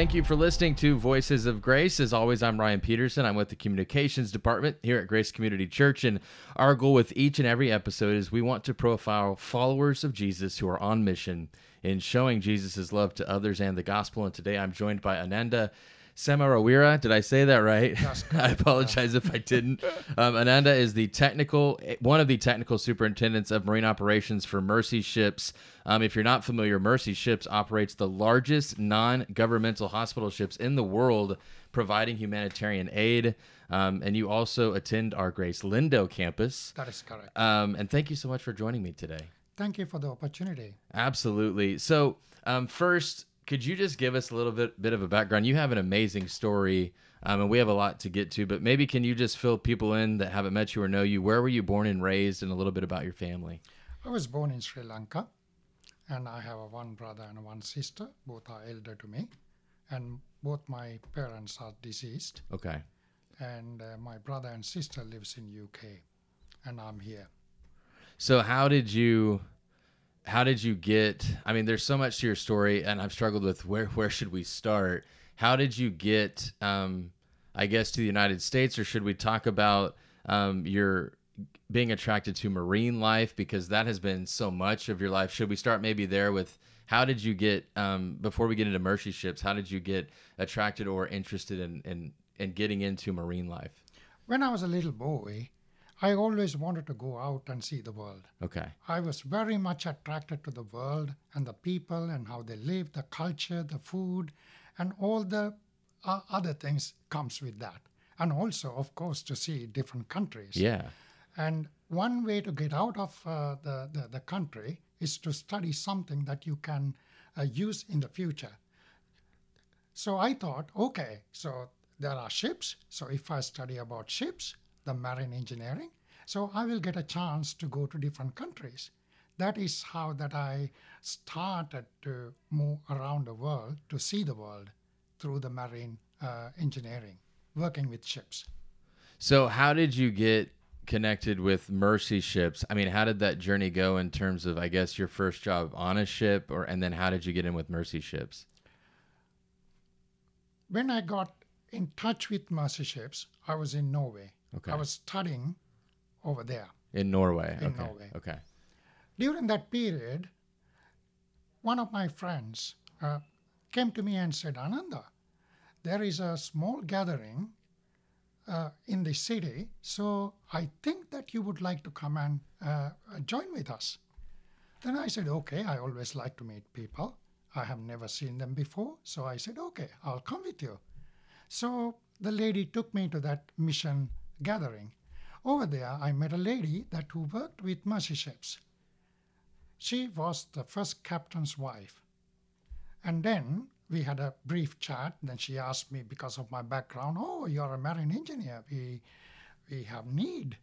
Thank you for listening to Voices of Grace. As always, I'm Ryan Peterson. I'm with the Communications Department here at Grace Community Church. And our goal with each and every episode is we want to profile followers of Jesus who are on mission in showing Jesus' love to others and the gospel. And today I'm joined by Ananda Samaraweera. Did I say that right? I apologize if I didn't. Um, Ananda is the technical, one of the technical superintendents of marine operations for Mercy Ships. Um, if you're not familiar, Mercy Ships operates the largest non-governmental hospital ships in the world, providing humanitarian aid. Um, and you also attend our Grace Lindale campus. That is correct. Um, and thank you so much for joining me today. Thank you for the opportunity. Absolutely. So, um, first, could you just give us a little bit bit of a background? You have an amazing story, um, and we have a lot to get to. But maybe can you just fill people in that haven't met you or know you? Where were you born and raised, and a little bit about your family? I was born in Sri Lanka, and I have a one brother and one sister. Both are elder to me, and both my parents are deceased. Okay. And uh, my brother and sister lives in UK, and I'm here. So how did you how did you get I mean there's so much to your story and I've struggled with where where should we start? How did you get um I guess to the United States or should we talk about um your being attracted to marine life because that has been so much of your life. Should we start maybe there with how did you get um, before we get into mercy ships how did you get attracted or interested in, in in getting into marine life When I was a little boy, I always wanted to go out and see the world. okay I was very much attracted to the world and the people and how they live, the culture, the food, and all the uh, other things comes with that. And also, of course, to see different countries. yeah And one way to get out of uh, the, the, the country is to study something that you can uh, use in the future. So I thought, okay, so there are ships. So if I study about ships, the marine engineering, so I will get a chance to go to different countries. That is how that I started to move around the world to see the world through the marine uh, engineering, working with ships. So, how did you get connected with Mercy Ships? I mean, how did that journey go in terms of, I guess, your first job on a ship, or and then how did you get in with Mercy Ships? when I got in touch with Mercy Ships, I was in Norway. Okay. I was studying over there. In Norway. In okay. Norway. Okay. During that period, one of my friends uh, came to me and said, Ananda, there is a small gathering uh, in the city, so I think that you would like to come and uh, join with us. Then I said, okay, I always like to meet people. I have never seen them before, so I said, okay, I'll come with you. So the lady took me to that mission gathering. Over there, I met a lady that who worked with Mercy Ships. She was the first captain's wife. And then we had a brief chat. Then she asked me, because of my background, oh, you're a marine engineer. We, we have need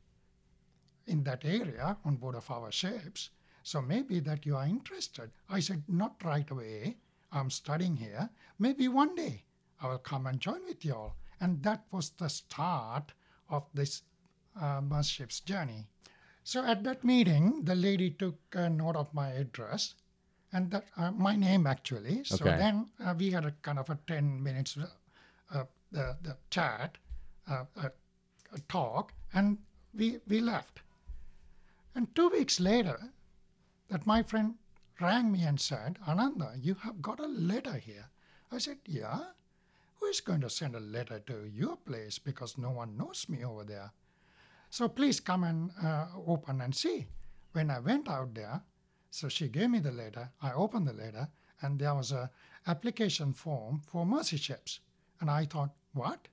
in that area on board of our ships. So maybe that you are interested. I said, not right away. I'm studying here. Maybe one day I will come and join with you all. And that was the start of this uh, Mercy Ships journey. So at that meeting, the lady took a note of my address and that uh, my name actually. So Okay. then uh, we had a kind of a 10 minutes uh, the, the chat, uh, a, a talk, and we, we left. And two weeks later, that my friend rang me and said, Ananda, you have got a letter here. I said, Yeah. Who is going to send a letter to your place because no one knows me over there? So please come and uh, open and see. When I went out there, so she gave me the letter. I opened the letter, and there was a application form for Mercy Ships. And I thought, what?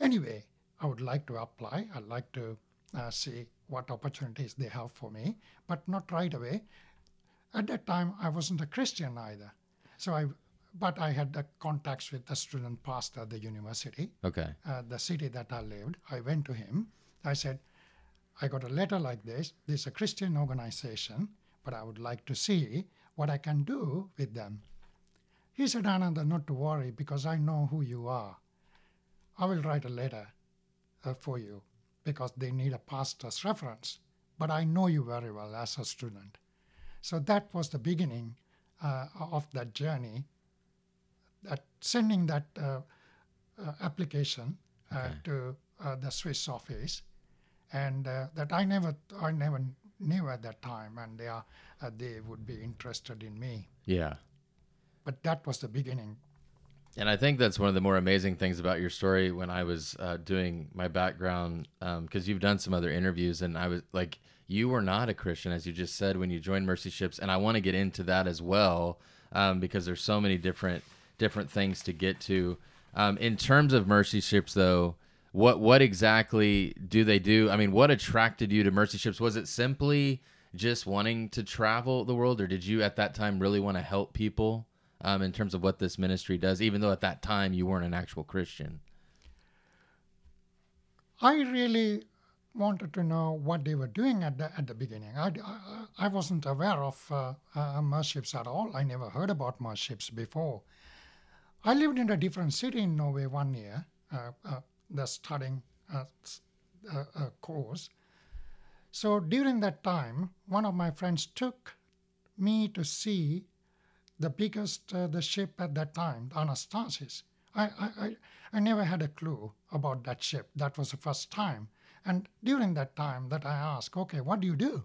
Anyway, I would like to apply. I'd like to uh, see what opportunities they have for me, but not right away. At that time, I wasn't a Christian either. So I, but I had the contacts with the student pastor at the university Okay. uh, the city that I lived, I went to him. I said, I got a letter like this. This is a Christian organization, but I would like to see what I can do with them. He said, Ananda, not to worry because I know who you are. I will write a letter uh, for you because they need a pastor's reference, but I know you very well as a student. So that was the beginning uh, of that journey that sending that uh, uh, application uh, to uh, the Swiss office, and uh, that I never I never knew at that time, and they are uh, they would be interested in me. Yeah. But that was the beginning. And I think that's one of the more amazing things about your story when I was uh, doing my background, because you've done some other interviews, and I was like, you were not a Christian, as you just said, when you joined Mercy Ships, and I want to get into that as well, um, because there's so many different different things to get to. Um, in terms of Mercy Ships, though, what what exactly do they do? I mean, what attracted you to Mercy Ships? Was it simply just wanting to travel the world, or did you at that time really want to help people? um, in terms of what this ministry does, even though at that time you weren't an actual Christian. I really wanted to know what they were doing at the at the beginning. I, I, I wasn't aware of uh, uh, Mercy Ships at all. I never heard about Mercy Ships before. I lived in a different city in Norway one year, uh, uh, the studying uh, uh, course. So during that time, one of my friends took me to see the biggest uh, the ship at that time, the Anastasis. I, I, I, I never had a clue about that ship. That was the first time. And during that time that I asked, okay, what do you do?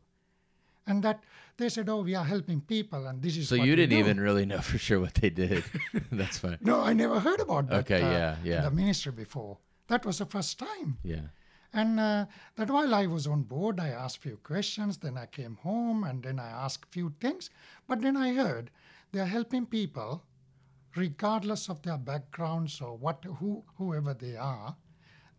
And that they said, oh, we are helping people and this is So you didn't do." even really know for sure what they did. That's fine. No, I never heard about that. Okay, uh, yeah, yeah. The ministry before. That was the first time. Yeah. And uh, that while I was on board, I asked few questions. Then I came home and then I asked few things. But then I heard they're helping people, regardless of their backgrounds or what, who, whoever they are.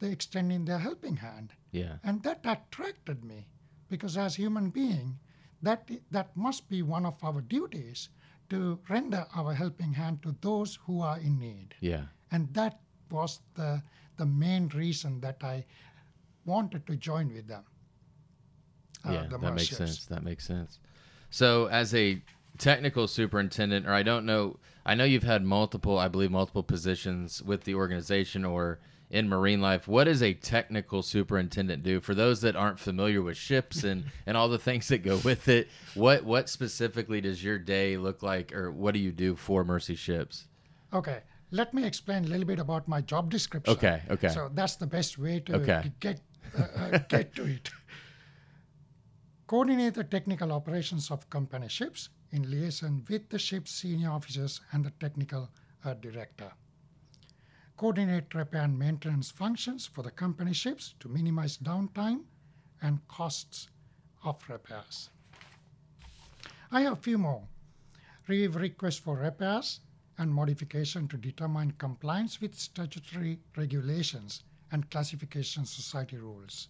They're extending their helping hand, Yeah. and that attracted me because as human being, that that must be one of our duties to render our helping hand to those who are in need Yeah. and that was the the main reason that I wanted to join with them. uh, yeah. the That makes sense. That makes sense. So as a technical superintendent, or I don't know, I know you've had multiple, I believe, multiple positions with the organization or in marine life. What does a technical superintendent do? For those that aren't familiar with ships and, and all the things that go with it, what what specifically does your day look like, or what do you do for Mercy Ships? Okay, let me explain a little bit about my job description. Okay, okay. So that's the best way to, Okay. to get uh, uh, get to it. Coordinate the technical operations of company ships in liaison with the ship's senior officers and the technical uh, director. Coordinate repair and maintenance functions for the company ships to minimize downtime and costs of repairs. I have a few more. Review requests for repairs and modification to determine compliance with statutory regulations and classification society rules.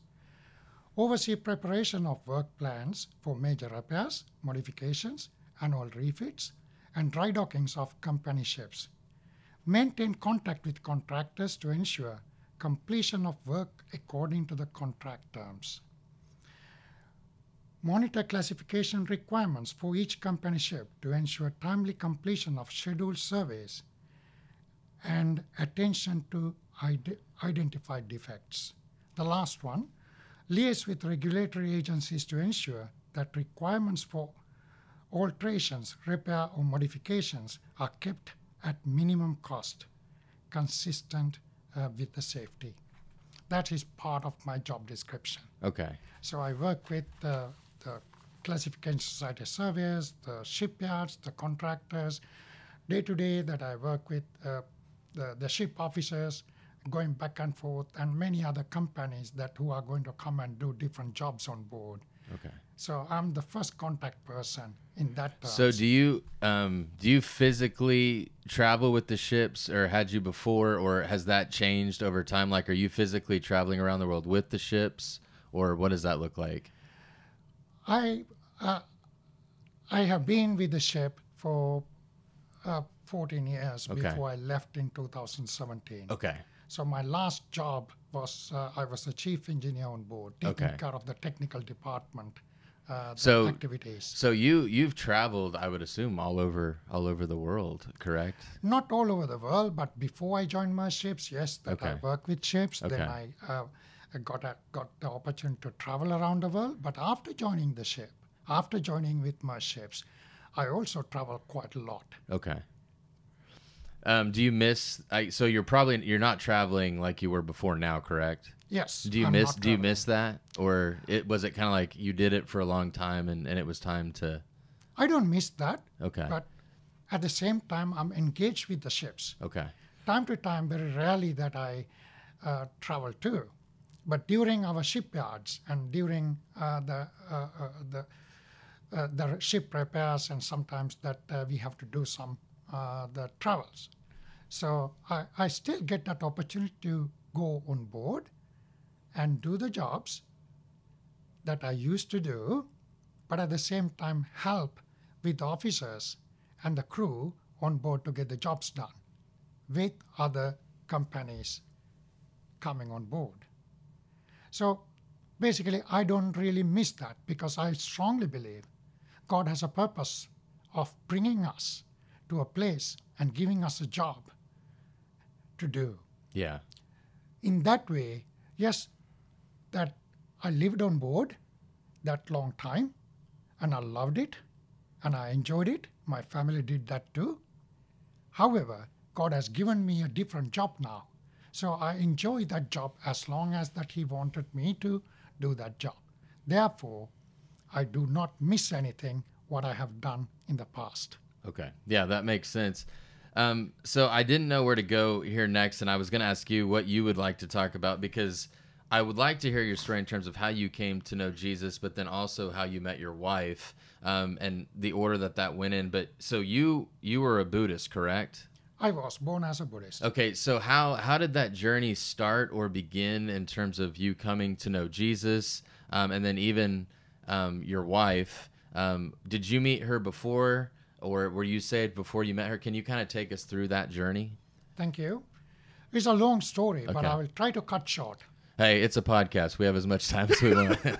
Oversee preparation of work plans for major repairs, modifications, annual refits, and dry dockings of company ships. Maintain contact with contractors to ensure completion of work according to the contract terms. Monitor classification requirements for each company ship to ensure timely completion of scheduled surveys and attention to ide- identified defects. The last one, liaise with regulatory agencies to ensure that requirements for alterations, repair, or modifications are kept at minimum cost, consistent uh, with the safety. That is part of my job description. Okay. So I work with the, the classification society surveyors, the shipyards, the contractors. Day to day, that I work with uh, the, the ship officers, going back and forth, and many other companies that who are going to come and do different jobs on board. Okay. So I'm the first contact person in that. Terms. So do you um do you physically travel with the ships or had you before or has that changed over time like are you physically traveling around the world with the ships or what does that look like? I uh, I have been with the ship for uh, 14 years Okay. before I left in 2017. Okay. So my last job was uh, I was the chief engineer on board, taking Okay. care of the technical department uh, the So- activities. So you you've traveled I would assume all over all over the world, correct? Not all over the world, but before I joined my ships, yes, that I Okay. worked with ships. Then. I, uh, I got a, got the opportunity to travel around the world. But after joining the ship, after joining with my ships, I also travel quite a lot. Okay. Um, do you miss? I, so you're probably you're not traveling like you were before now, correct? Yes. Do you I'm miss? Do you miss that, or it was it kind of like you did it for a long time and, and it was time to? I don't miss that, Okay. but at the same time, I'm engaged with the ships. Okay. Time to time, very rarely that I uh, travel too, but during our shipyards and during uh, the uh, uh, the the ship repairs and sometimes that we have to do some the travels. So I, I still get that opportunity to go on board and do the jobs that I used to do, but at the same time help with the officers and the crew on board to get the jobs done with other companies coming on board. So basically, I don't really miss that because I strongly believe God has a purpose of bringing us to a place and giving us a job to do. Yeah. In that way, yes, that I lived on board that long time and I loved it and I enjoyed it. My family did that too. However, God has given me a different job now. So I enjoy that job as long as that he wanted me to do that job. Therefore, I do not miss anything what I have done in the past. Okay. Yeah, that makes sense. Um, so I didn't know where to go here next, and I was going to ask you what you would like to talk about because I would like to hear your story in terms of how you came to know Jesus, but then also how you met your wife um, and the order that that went in. But so you you were a Buddhist, correct? I was born as a Buddhist. Okay, so how how did that journey start or begin in terms of you coming to know Jesus, um, and then even um, your wife? Um, did you meet her before, or were you saved before you met her? Can you kind of take us through that journey? Thank you. It's a long story, but I will try to cut short. Hey, it's a podcast. We have as much time as we want.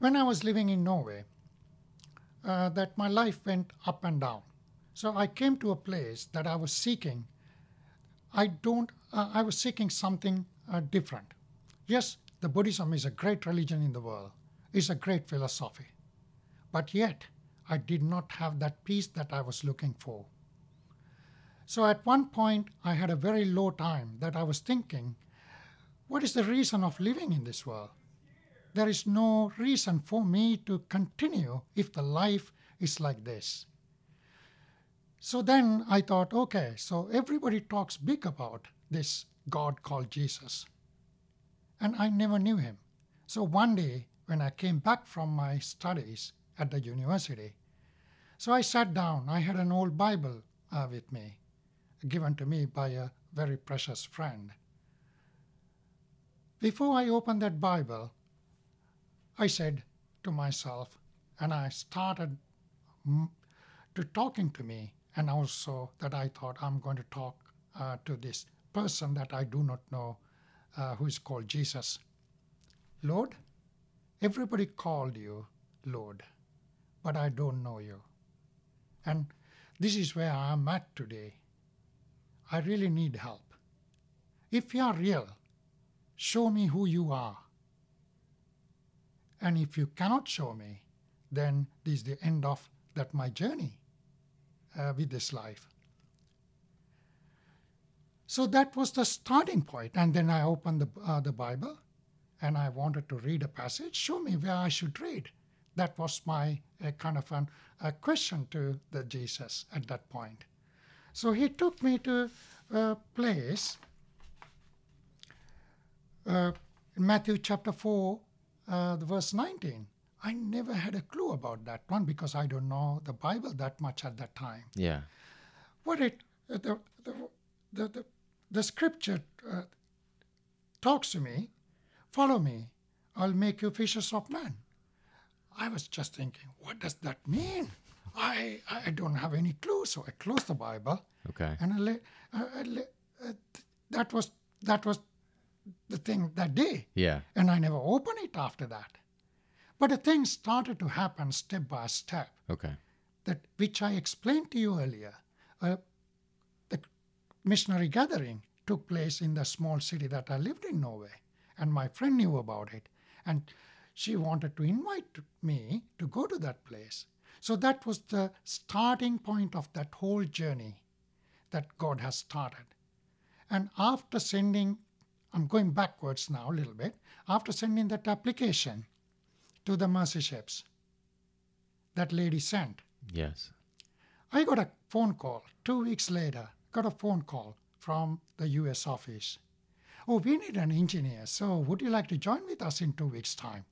when I was living in Norway, uh, that my life went up and down. So I came to a place that I was seeking. I don't. Uh, I was seeking something uh, different. Yes, the Buddhism is a great religion in the world. It's a great philosophy, but yet I did not have that peace that I was looking for. So at one point, I had a very low time that I was thinking, what is the reason of living in this world? there is no reason for me to continue if the life is like this. So then I thought, okay, so everybody talks big about this God called Jesus. And I never knew him. So one day when I came back from my studies at the university, so I sat down. I had an old Bible uh, with me, given to me by a very precious friend. Before I opened that Bible, I said to myself, and I started mm, to talking to me, and also that I thought I'm going to talk uh, to this person that I do not know, uh, who is called Jesus. Lord, everybody called you Lord, but I don't know you. And this is where I'm at today. I really need help. If you are real, show me who you are. And if you cannot show me, then this is the end of that my journey uh, with this life. So that was the starting point. And then I opened the, uh, the Bible and I wanted to read a passage. Show me where I should read. That was my uh, kind of a question to the Jesus at that point. So he took me to a place, uh, in Matthew chapter 4, uh, verse 19. I never had a clue about that one because I don't know the Bible that much at that time. yeah. What it uh, the the the, the, the scripture uh, talks to me, follow me, I'll make you fishers of men. I was just thinking, what does that mean? I I don't have any clue, so I closed the Bible Okay. and I let, uh, I let, uh, th- that was that was the thing that day Yeah. and I never opened it after that. But the things started to happen step by step, Okay. that which I explained to you earlier. Uh, the missionary gathering took place in the small city that I lived in Norway, and my friend knew about it, and she wanted to invite me to go to that place. So that was the starting point of that whole journey that God has started. And after sending, I'm going backwards now a little bit, after sending that application to the mercy ships that lady sent, Yes. I got a phone call two weeks later, got a phone call from the US office. Oh, we need an engineer, so would you like to join with us in two weeks' time?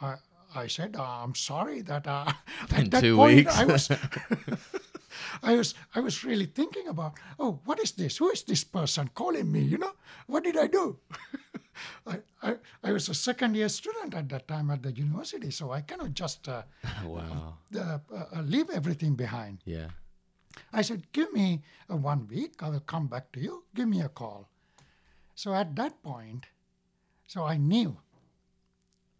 I, I said, I'm sorry that uh, at In that two point weeks. I was, I was, I was really thinking about, oh, what is this? Who is this person calling me? You know, what did I do? I, I, I was a second year student at that time at the university, so I cannot just uh, Wow. uh, uh, leave everything behind. Yeah. I said, Give me uh, one week, I will come back to you. Give me a call. So at that point, so I knew,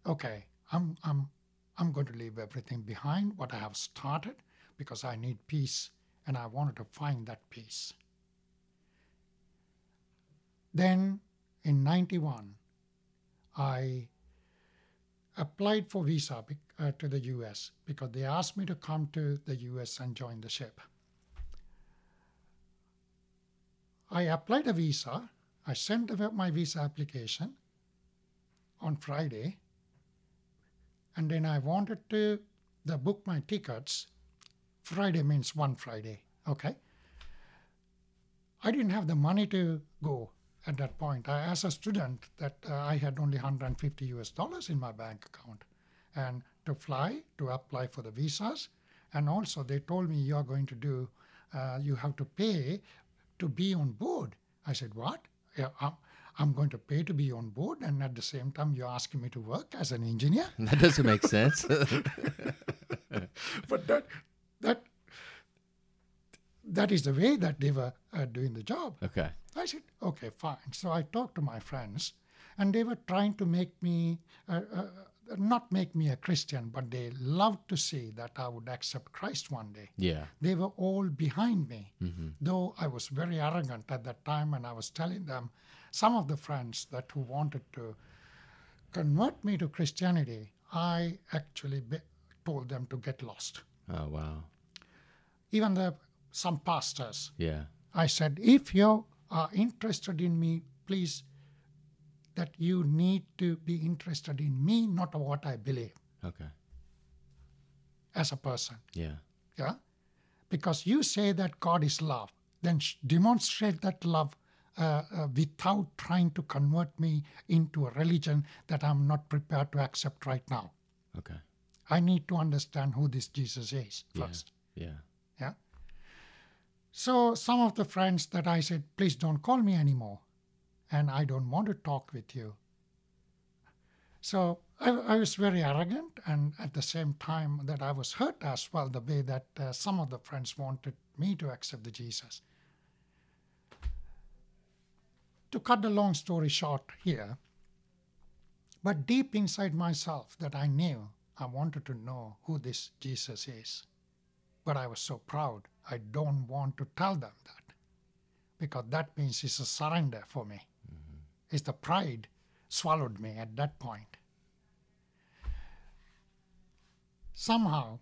okay, I'm, I'm, I'm going to leave everything behind, what I have started, because I need peace and I wanted to find that peace. Then in 91, I applied for visa uh, to the US because they asked me to come to the US and join the ship. I applied a visa. I sent my visa application on Friday, and then I wanted to the book my tickets. Friday means one Friday. Okay. I didn't have the money to go at that point. I, as a student, that uh, I had only 150 US dollars in my bank account, and to fly to apply for the visas, and also they told me you are going to do, uh, you have to pay to be on board. I said, what? Yeah, I'm, I'm going to pay to be on board, and at the same time you're asking me to work as an engineer. That doesn't make sense. but that that that is the way that they were uh, doing the job. okay. I said, okay, fine. So I talked to my friends, and they were trying to make me, uh, uh, not make me a Christian, but they loved to see that I would accept Christ one day. Yeah. They were all behind me, though I was very arrogant at that time, and I was telling them, some of the friends that who wanted to convert me to Christianity, I actually be- told them to get lost. Oh wow. Even the some pastors, Yeah. I said, if you are interested in me, please, that you need to be interested in me, not what I believe Okay. as a person. Yeah. Yeah? Because you say that God is love, then demonstrate that love uh, uh, without trying to convert me into a religion that I'm not prepared to accept right now. Okay. I need to understand who this Jesus is first. Yeah. Yeah. So some of the friends that I said, please don't call me anymore, and I don't want to talk with you. So I, I was very arrogant, and at the same time that I was hurt as well, the way that uh, some of the friends wanted me to accept the Jesus. To cut the long story short here, but deep inside myself that I knew I wanted to know who this Jesus is but I was so proud. I don't want to tell them that because that means it's a surrender for me. Mm-hmm. It's the pride swallowed me at that point. Somehow,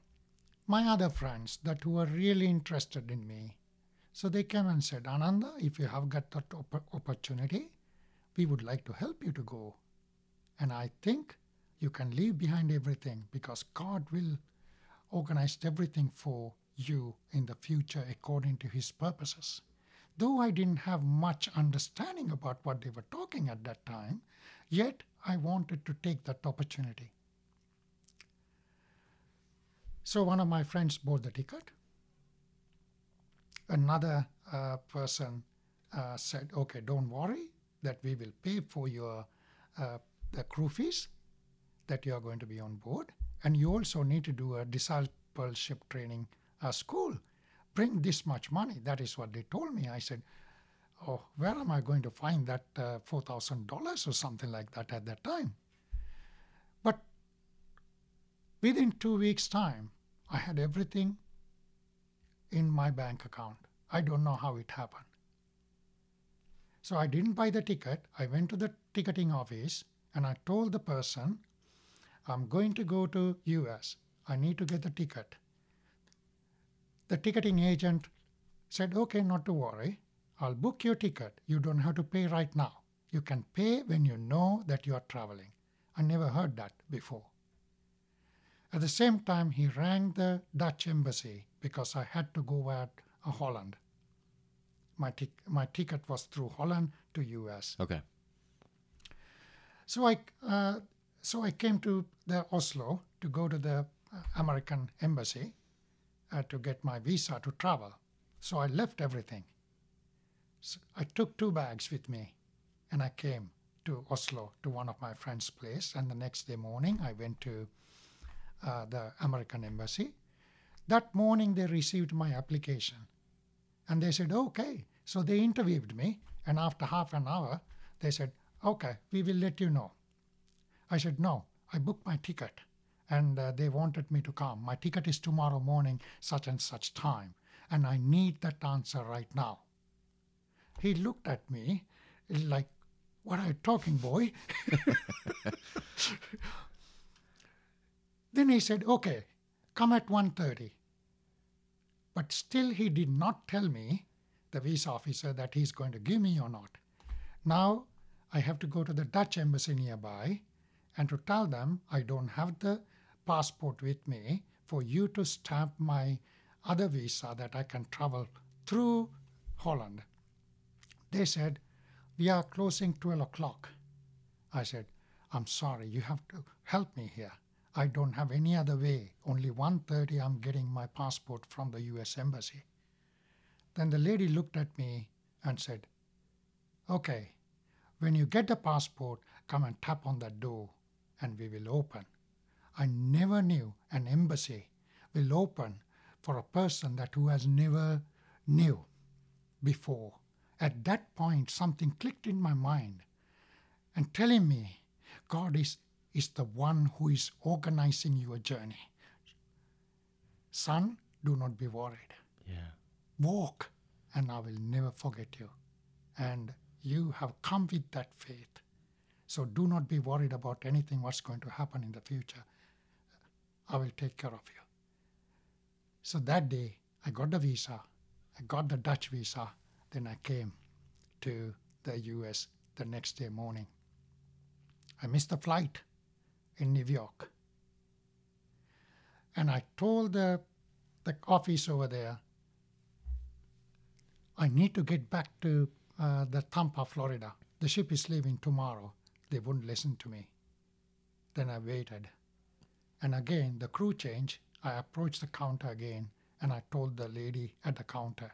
my other friends that were really interested in me, so they came and said, Ananda, if you have got that opp- opportunity, we would like to help you to go. And I think you can leave behind everything because God will organized everything for you in the future according to his purposes. Though I didn't have much understanding about what they were talking at that time, yet I wanted to take that opportunity. So one of my friends bought the ticket. Another uh, person uh, said, "Okay, don't worry, that we will pay for your uh, the crew fees that you are going to be on board, and you also need to do a discipleship training uh, school. Bring this much money. That is what they told me. I said, "Oh, where am I going to find that uh, four thousand dollars or something like that at that time?" But within two weeks' time, I had everything in my bank account. I don't know how it happened. So I didn't buy the ticket. I went to the ticketing office and I told the person, I'm going to go to US. I need to get the ticket. the ticketing agent said, Okay, not to worry. I'll book your ticket. You don't have to pay right now. You can pay when you know that you are traveling. I never heard that before. At the same time, he rang the Dutch embassy because I had to go at uh, Holland. My, tic- my ticket was through Holland to US. Okay. So I, uh, so I came to the Oslo to go to the uh, American embassy uh, to get my visa to travel. So I left everything. So I took two bags with me, and I came to Oslo to one of my friend's place. And the next day morning, I went to uh, the American embassy. That morning, they received my application, and they said, "Okay." So they interviewed me, and after half an hour, they said, "Okay, we will let you know." I said, "No, I booked my ticket." and uh, they wanted me to come. My ticket is tomorrow morning, such and such time, and I need that answer right now. He looked at me like, What are you talking, boy? then he said, Okay, come at 1.30. But still he did not tell me, the visa officer, that he's going to give me or not. Now I have to go to the Dutch embassy nearby and to tell them I don't have the passport with me for you to stamp my other visa that I can travel through Holland. They said, We are closing 12 o'clock. I said, I'm sorry, you have to help me here. I don't have any other way. Only 1.30 I'm getting my passport from the US Embassy. Then the lady looked at me and said, Okay, when you get the passport, come and tap on that door and we will open. I never knew an embassy will open for a person that who has never knew before. At that point, something clicked in my mind and telling me God is, is the one who is organizing your journey. Son, do not be worried. Yeah. Walk, and I will never forget you. And you have come with that faith. So do not be worried about anything what's going to happen in the future. I will take care of you. So that day, I got the visa, I got the Dutch visa, then I came to the US the next day morning. I missed the flight in New York. And I told the, the office over there, I need to get back to uh, the Tampa, Florida. The ship is leaving tomorrow. They wouldn't listen to me. Then I waited. And again, the crew change. I approached the counter again and I told the lady at the counter.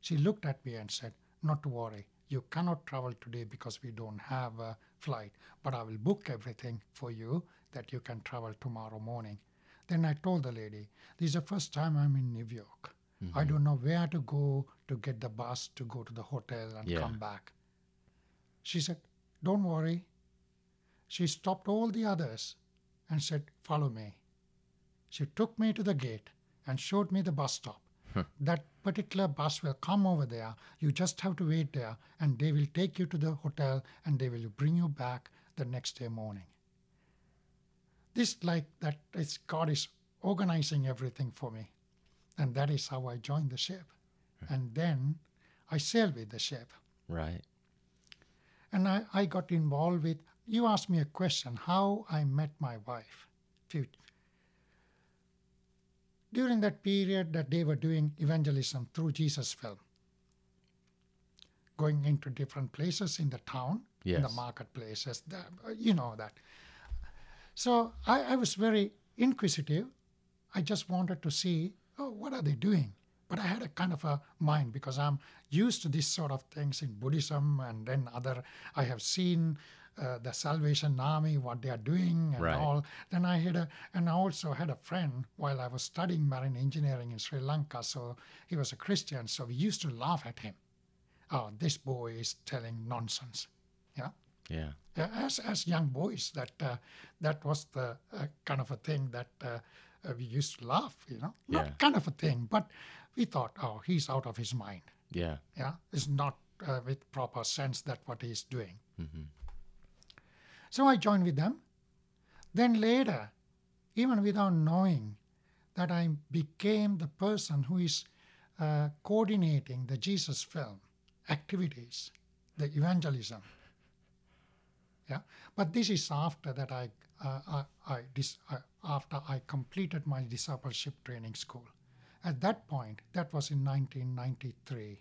She looked at me and said, Not to worry, you cannot travel today because we don't have a flight, but I will book everything for you that you can travel tomorrow morning. Then I told the lady, This is the first time I'm in New York. I mm-hmm. don't know where to go to get the bus to go to the hotel and Yeah. come back. She said, Don't worry. She stopped all the others and said, Follow me. She took me to the gate and showed me the bus stop. That particular bus will come over there. You just have to wait there, and they will take you to the hotel and they will bring you back the next day morning. This, like that, is God is organizing everything for me. And that is how I joined the ship. And then I sailed with the ship. Right. And I, I got involved with, you asked me a question, how I met my wife. During that period that they were doing evangelism through Jesus film, going into different places in the town, in the marketplaces, the, you know that. So I, I was very inquisitive. I just wanted to see, oh, what are they doing? But I had a kind of a mind because I'm used to these sort of things in Buddhism and then other, I have seen uh, the Salvation Army, what they are doing and Right. all. Then I had a, and I also had a friend while I was studying marine engineering in Sri Lanka. So he was a Christian. So we used to laugh at him. Oh, this boy is telling nonsense. Yeah. Yeah. Yeah, as as young boys, that uh, that was the uh, kind of a thing that uh, uh, we used to laugh. You know, not Yeah. kind of a thing, but we thought, oh, he's out of his mind. Yeah. Yeah, it's not uh, with proper sense that what he's doing. So I joined with them. Then later, even without knowing, that I became the person who is uh, coordinating the Jesus film activities, the evangelism. Yeah, but this is after that I, uh, I, I dis, uh, after I completed my discipleship training school. At that point, that was in 1993.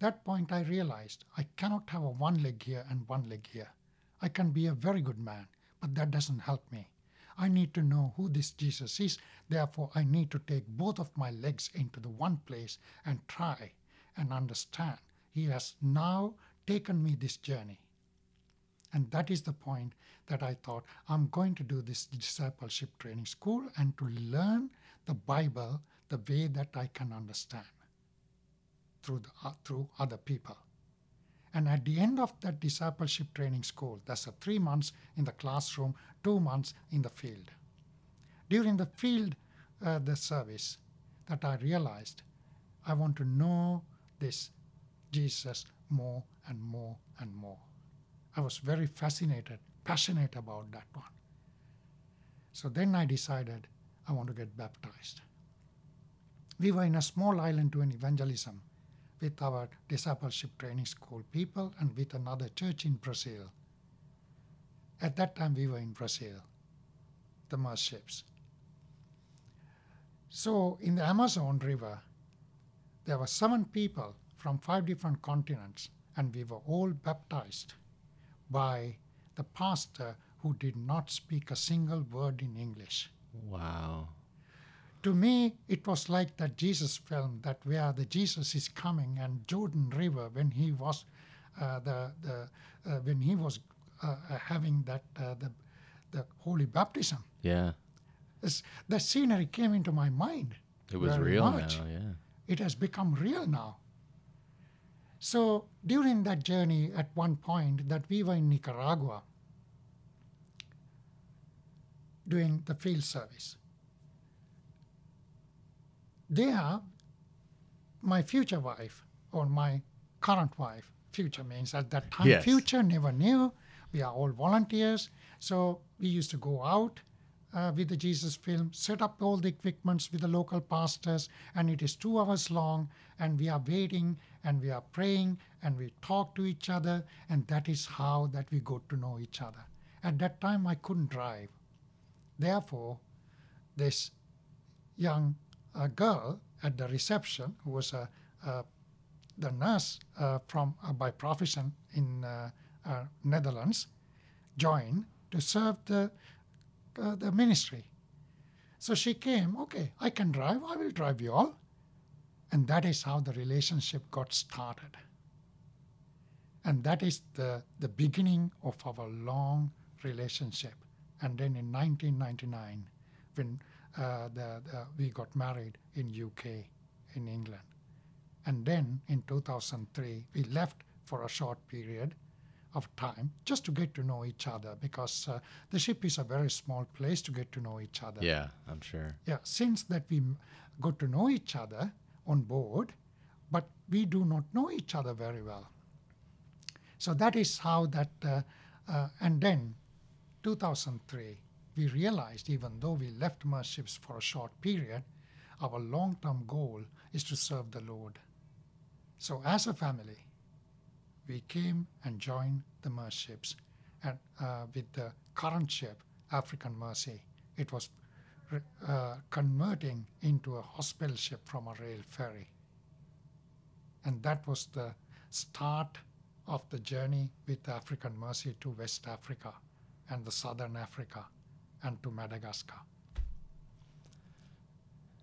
That point, I realized I cannot have a one leg here and one leg here. I can be a very good man, but that doesn't help me. I need to know who this Jesus is. Therefore, I need to take both of my legs into the one place and try and understand. He has now taken me this journey. And that is the point that I thought I'm going to do this discipleship training school and to learn the Bible the way that I can understand through, the, uh, through other people. And at the end of that discipleship training school, that's a three months in the classroom, two months in the field. During the field, uh, the service, that I realized I want to know this Jesus more and more and more. I was very fascinated, passionate about that one. So then I decided I want to get baptized. We were in a small island doing evangelism with our discipleship training school people and with another church in Brazil. At that time, we were in Brazil, the Mercy ships. So, in the Amazon River, there were seven people from five different continents, and we were all baptized by the pastor who did not speak a single word in English. Wow. To me, it was like that Jesus film that where the Jesus is coming and Jordan River when he was uh, the the uh, when he was uh, uh having that uh, the the holy baptism. Yeah. It's, the scenery came into my mind. It was real much. now. Yeah. It has become real now. So during that journey, at one point that we were in Nicaragua doing the field service, there, my future wife or my current wife, future means at that time, yes. future never knew. We are all volunteers. So we used to go out uh, with the Jesus film, set up all the equipments with the local pastors, and it is two hours long, and we are waiting and we are praying and we talk to each other, and that is how that we got to know each other. At that time, I couldn't drive. Therefore, this young a girl at the reception who was a, a the nurse uh, from uh, by profession in uh, Netherlands joined to serve the uh, the ministry. So she came. Okay, I can drive. I will drive you all, and that is how the relationship got started. And that is the the beginning of our long relationship. And then in 1999, when uh, the, the, we got married in UK, in England. And then in 2003, we left for a short period of time just to get to know each other because uh, the ship is a very small place to get to know each other. Yeah, I'm sure. Yeah, since that we got to know each other on board, but we do not know each other very well. So that is how that, uh, uh, and then 2003, we realized even though we left Mercy ships for a short period, our long term goal is to serve the Lord. So, as a family, we came and joined the Mercy ships and uh, with the current ship, African Mercy. It was uh, converting into a hospital ship from a rail ferry. And that was the start of the journey with African Mercy to West Africa and the Southern Africa and to Madagascar.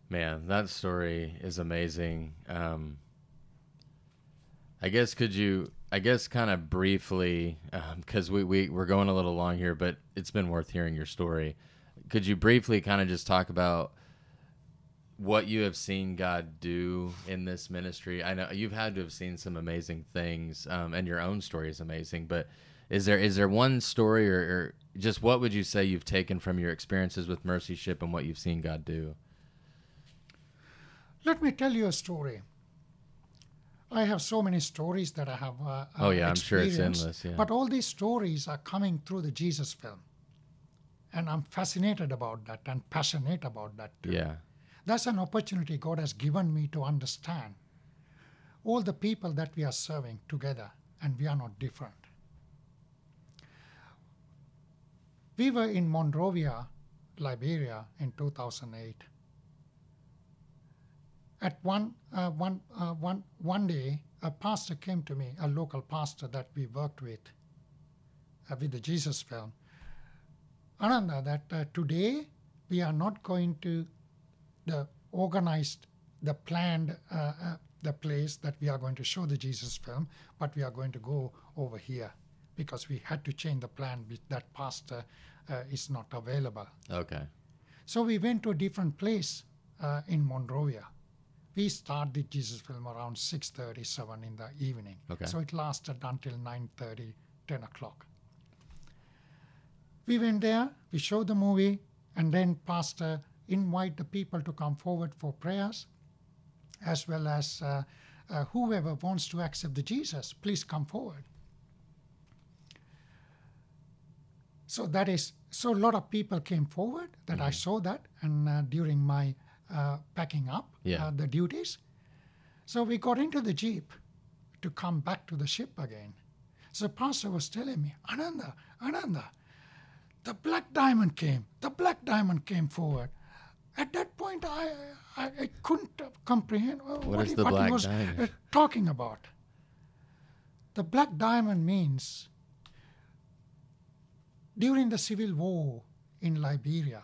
Man, that story is amazing. Um, I guess could you, I guess, kind of briefly, because um, we, we we're going a little long here, but it's been worth hearing your story. Could you briefly kind of just talk about what you have seen God do in this ministry? I know you've had to have seen some amazing things, um, and your own story is amazing. But is there is there one story or, or just what would you say you've taken from your experiences with Mercy Ship and what you've seen God do? Let me tell you a story. I have so many stories that I have. Uh, oh yeah, I'm sure it's endless. Yeah. But all these stories are coming through the Jesus film, and I'm fascinated about that and passionate about that too. Yeah. That's an opportunity God has given me to understand all the people that we are serving together, and we are not different. We were in Monrovia, Liberia in 2008. At one, uh, one, uh, one, one day, a pastor came to me, a local pastor that we worked with, uh, with the Jesus film. Ananda, that uh, today we are not going to the organized, the planned, uh, uh, the place that we are going to show the Jesus film, but we are going to go over here because we had to change the plan. with That pastor uh, is not available. Okay. So we went to a different place uh, in Monrovia. We started Jesus film around 6.37 in the evening. Okay. So it lasted until 9.30, 10 o'clock. We went there, we showed the movie, and then pastor invite the people to come forward for prayers, as well as uh, uh, whoever wants to accept the Jesus, please come forward. So that is so a lot of people came forward that I saw that, and uh, during my uh, packing up Yeah. uh, the duties, so we got into the jeep to come back to the ship again. So pastor was telling me, Ananda, Ananda, the black diamond came. The black diamond came forward. At that point, I I, I couldn't uh, comprehend uh, what, is he, the what he black was diamond? uh, talking about. The black diamond means during the civil war in Liberia,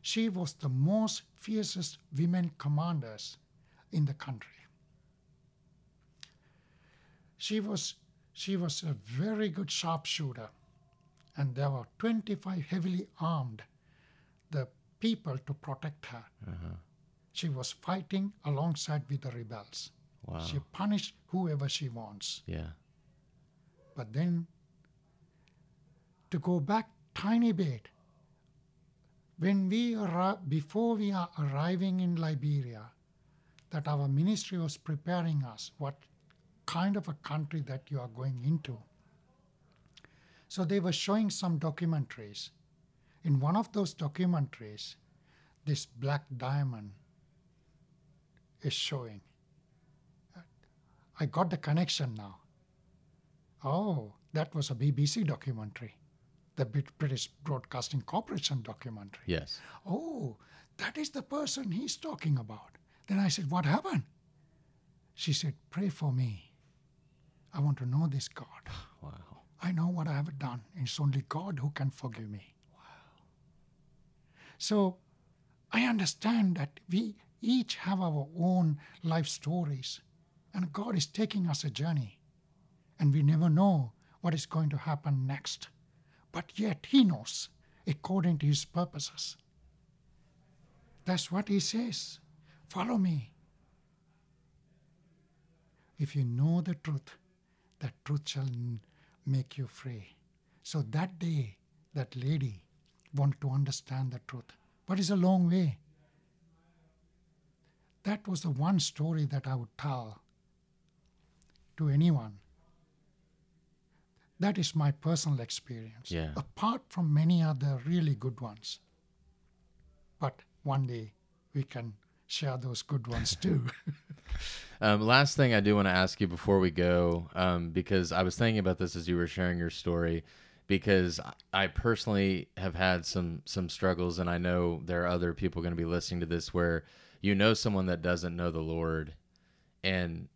she was the most fiercest women commanders in the country. She was she was a very good sharpshooter, and there were 25 heavily armed the people to protect her. Uh-huh. She was fighting alongside with the rebels. Wow. She punished whoever she wants. Yeah. But then, to go back tiny bit, when we arri- before we are arriving in Liberia, that our ministry was preparing us what kind of a country that you are going into. So they were showing some documentaries. In one of those documentaries, this black diamond is showing. I got the connection now. Oh, that was a BBC documentary, the British Broadcasting Corporation documentary. Yes. Oh, that is the person he's talking about. Then I said, What happened? She said, Pray for me. I want to know this God. Wow. I know what I have done. It's only God who can forgive me. Wow. So I understand that we each have our own life stories, and God is taking us a journey, and we never know what is going to happen next. But yet He knows according to His purposes. That's what He says. Follow me. If you know the truth, that truth shall make you free. So that day, that lady wanted to understand the truth, but it's a long way. That was the one story that I would tell to anyone. That is my personal experience, Yeah. apart from many other really good ones. But one day we can share those good ones too. Um, last thing I do want to ask you before we go, um, because I was thinking about this as you were sharing your story, because I- I personally have had some some struggles, and I know there are other people going to be listening to this where you know someone that doesn't know the Lord, and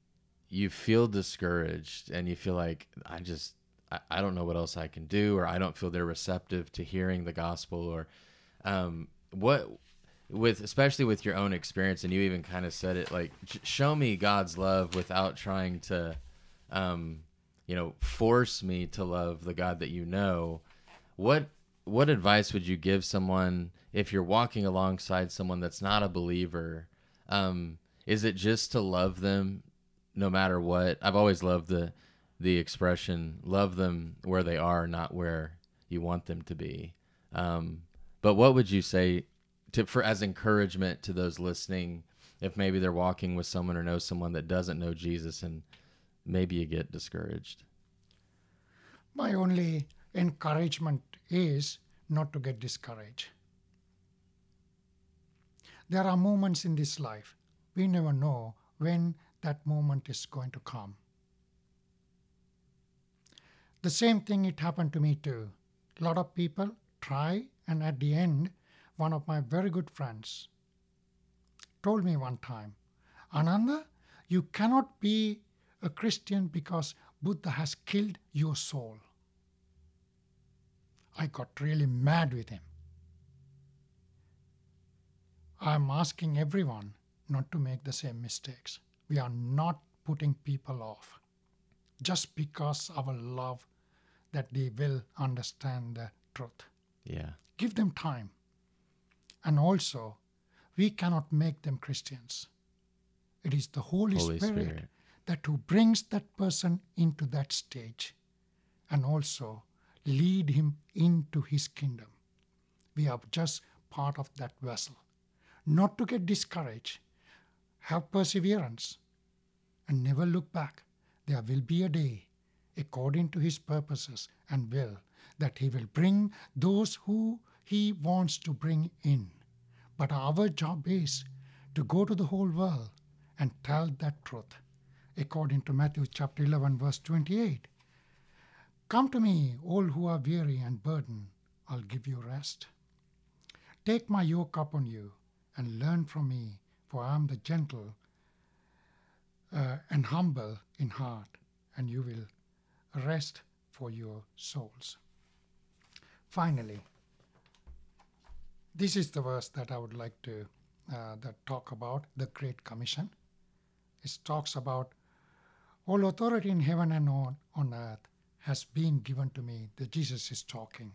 you feel discouraged, and you feel like I just I, don't know what else I can do, or I don't feel they're receptive to hearing the gospel, or um, what with especially with your own experience and you even kind of said it like show me god's love without trying to um you know force me to love the god that you know. What what advice would you give someone if you're walking alongside someone that's not a believer? Um is it just to love them no matter what? I've always loved the the expression love them where they are not where you want them to be um but what would you say to for as encouragement to those listening if maybe they're walking with someone or know someone that doesn't know Jesus and maybe you get discouraged. My only encouragement is not to get discouraged. there are moments in this life we never know when that moment is going to come. The same thing it happened to me too. A lot of people try, and at the end, one of my very good friends told me one time, Ananda, you cannot be a Christian because Buddha has killed your soul. I got really mad with him. I'm asking everyone not to make the same mistakes. We are not putting people off just because our love that they will understand the truth. Yeah. Give them time. And also, we cannot make them Christians. It is the Holy, Holy Spirit, Spirit. that who brings that person into that stage and also lead him into his kingdom. We are just part of that vessel. Not to get discouraged, have perseverance, and never look back. There will be a day, according to his purposes and will, that he will bring those who he wants to bring in. But our job is to go to the whole world and tell that truth, according to Matthew chapter 11, verse 28. Come to me, all who are weary and burdened, I'll give you rest. Take my yoke upon you and learn from me, for I am the gentle uh, and humble in heart, and you will rest for your souls. Finally, this is the verse that I would like to uh, that talk about the Great Commission. It talks about all authority in heaven and on, on earth has been given to me. That Jesus is talking.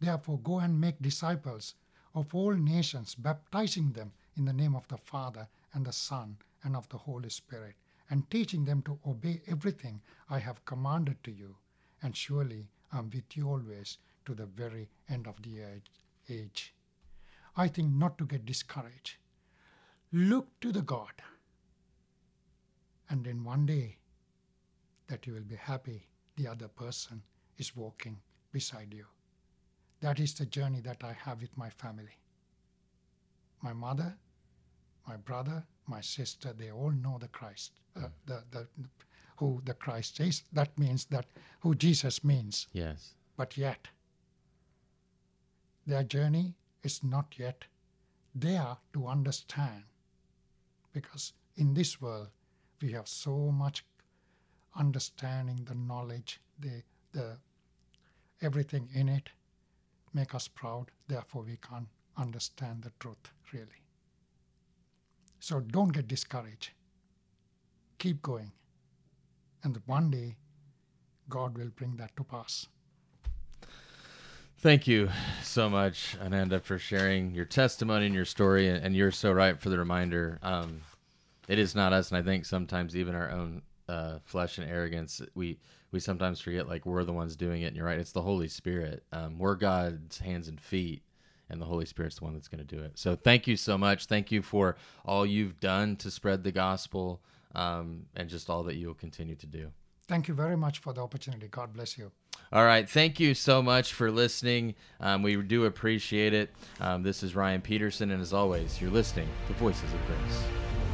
Therefore, go and make disciples of all nations, baptizing them in the name of the Father and the Son and of the Holy Spirit, and teaching them to obey everything I have commanded to you. And surely I'm with you always to the very end of the age. I think not to get discouraged. Look to the God, and then one day that you will be happy the other person is walking beside you. That is the journey that I have with my family. My mother, my brother, my sister, they all know the Christ, uh, the, the, who the Christ is. That means that who Jesus means. Yes. But yet, their journey is not yet there to understand. Because in this world, we have so much understanding, the knowledge, the, the everything in it make us proud. Therefore, we can't understand the truth really. So don't get discouraged. Keep going. And one day, God will bring that to pass. Thank you so much, Ananda, for sharing your testimony and your story. And, you're so right for the reminder. Um, it is not us, and I think sometimes even our own uh, flesh and arrogance, we we sometimes forget like we're the ones doing it. And you're right; it's the Holy Spirit. Um, we're God's hands and feet, and the Holy Spirit's the one that's going to do it. So thank you so much. Thank you for all you've done to spread the gospel, um, and just all that you will continue to do. Thank you very much for the opportunity. God bless you. All right. Thank you so much for listening. Um, we do appreciate it. Um, this is Ryan Peterson, and as always, you're listening to Voices of Grace.